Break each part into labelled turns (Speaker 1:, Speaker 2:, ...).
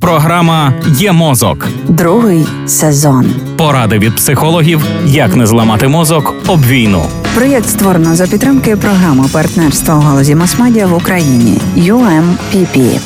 Speaker 1: Програма Є мозок.
Speaker 2: Другий сезон.
Speaker 1: Поради від психологів, як не зламати мозок об війну.
Speaker 2: Проєкт створено за підтримки програми партнерства у галузі масмедіа в Україні UMPP.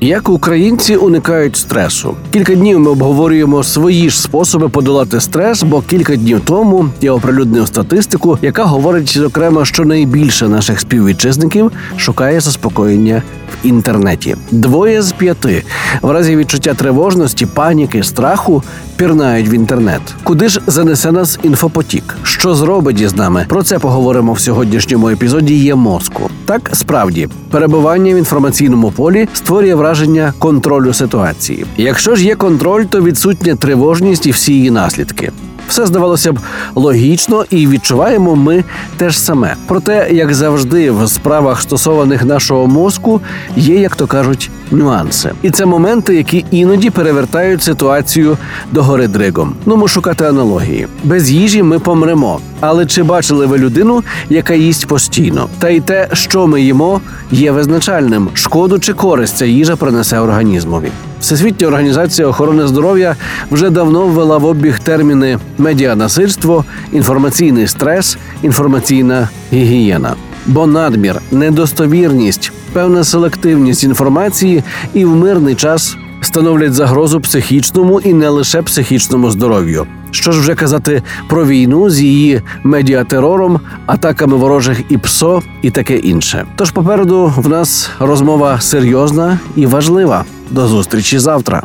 Speaker 3: Як українці уникають стресу? Кілька днів ми обговорюємо свої ж способи подолати стрес, бо кілька днів тому я оприлюднив статистику, яка говорить зокрема, що найбільше наших співвітчизників шукає заспокоєння інтернеті. Двоє з п'яти в разі відчуття тривожності, паніки, страху пірнають в інтернет. Куди ж занесе нас інфопотік? Що зробить із нами? Про це поговоримо в сьогоднішньому епізоді. Є мозку. Так справді перебування в інформаційному полі створює враження контролю ситуації. Якщо ж є контроль, то відсутня тривожність і всі її наслідки. Все здавалося б логічно, і відчуваємо ми те ж саме. Проте, як завжди, в справах стосованих нашого мозку є, як то кажуть, нюанси. І це моменти, які іноді перевертають ситуацію до гори дригом. Ну, ми шукати аналогії. Без їжі ми помремо. Але чи бачили ви людину, яка їсть постійно? Та й те, що ми їмо, є визначальним. Шкоду чи користь ця їжа принесе організмові. Всесвітня організація охорони здоров'я вже давно ввела в обіг терміни медіанасильство, інформаційний стрес, інформаційна гігієна. Бо надмір, недостовірність, певна селективність інформації і в мирний час становлять загрозу психічному і не лише психічному здоров'ю. Що ж вже казати про війну з її медіатерором, атаками ворожих і ПСО і таке інше. Тож попереду в нас розмова серйозна і важлива. До зустрічі завтра.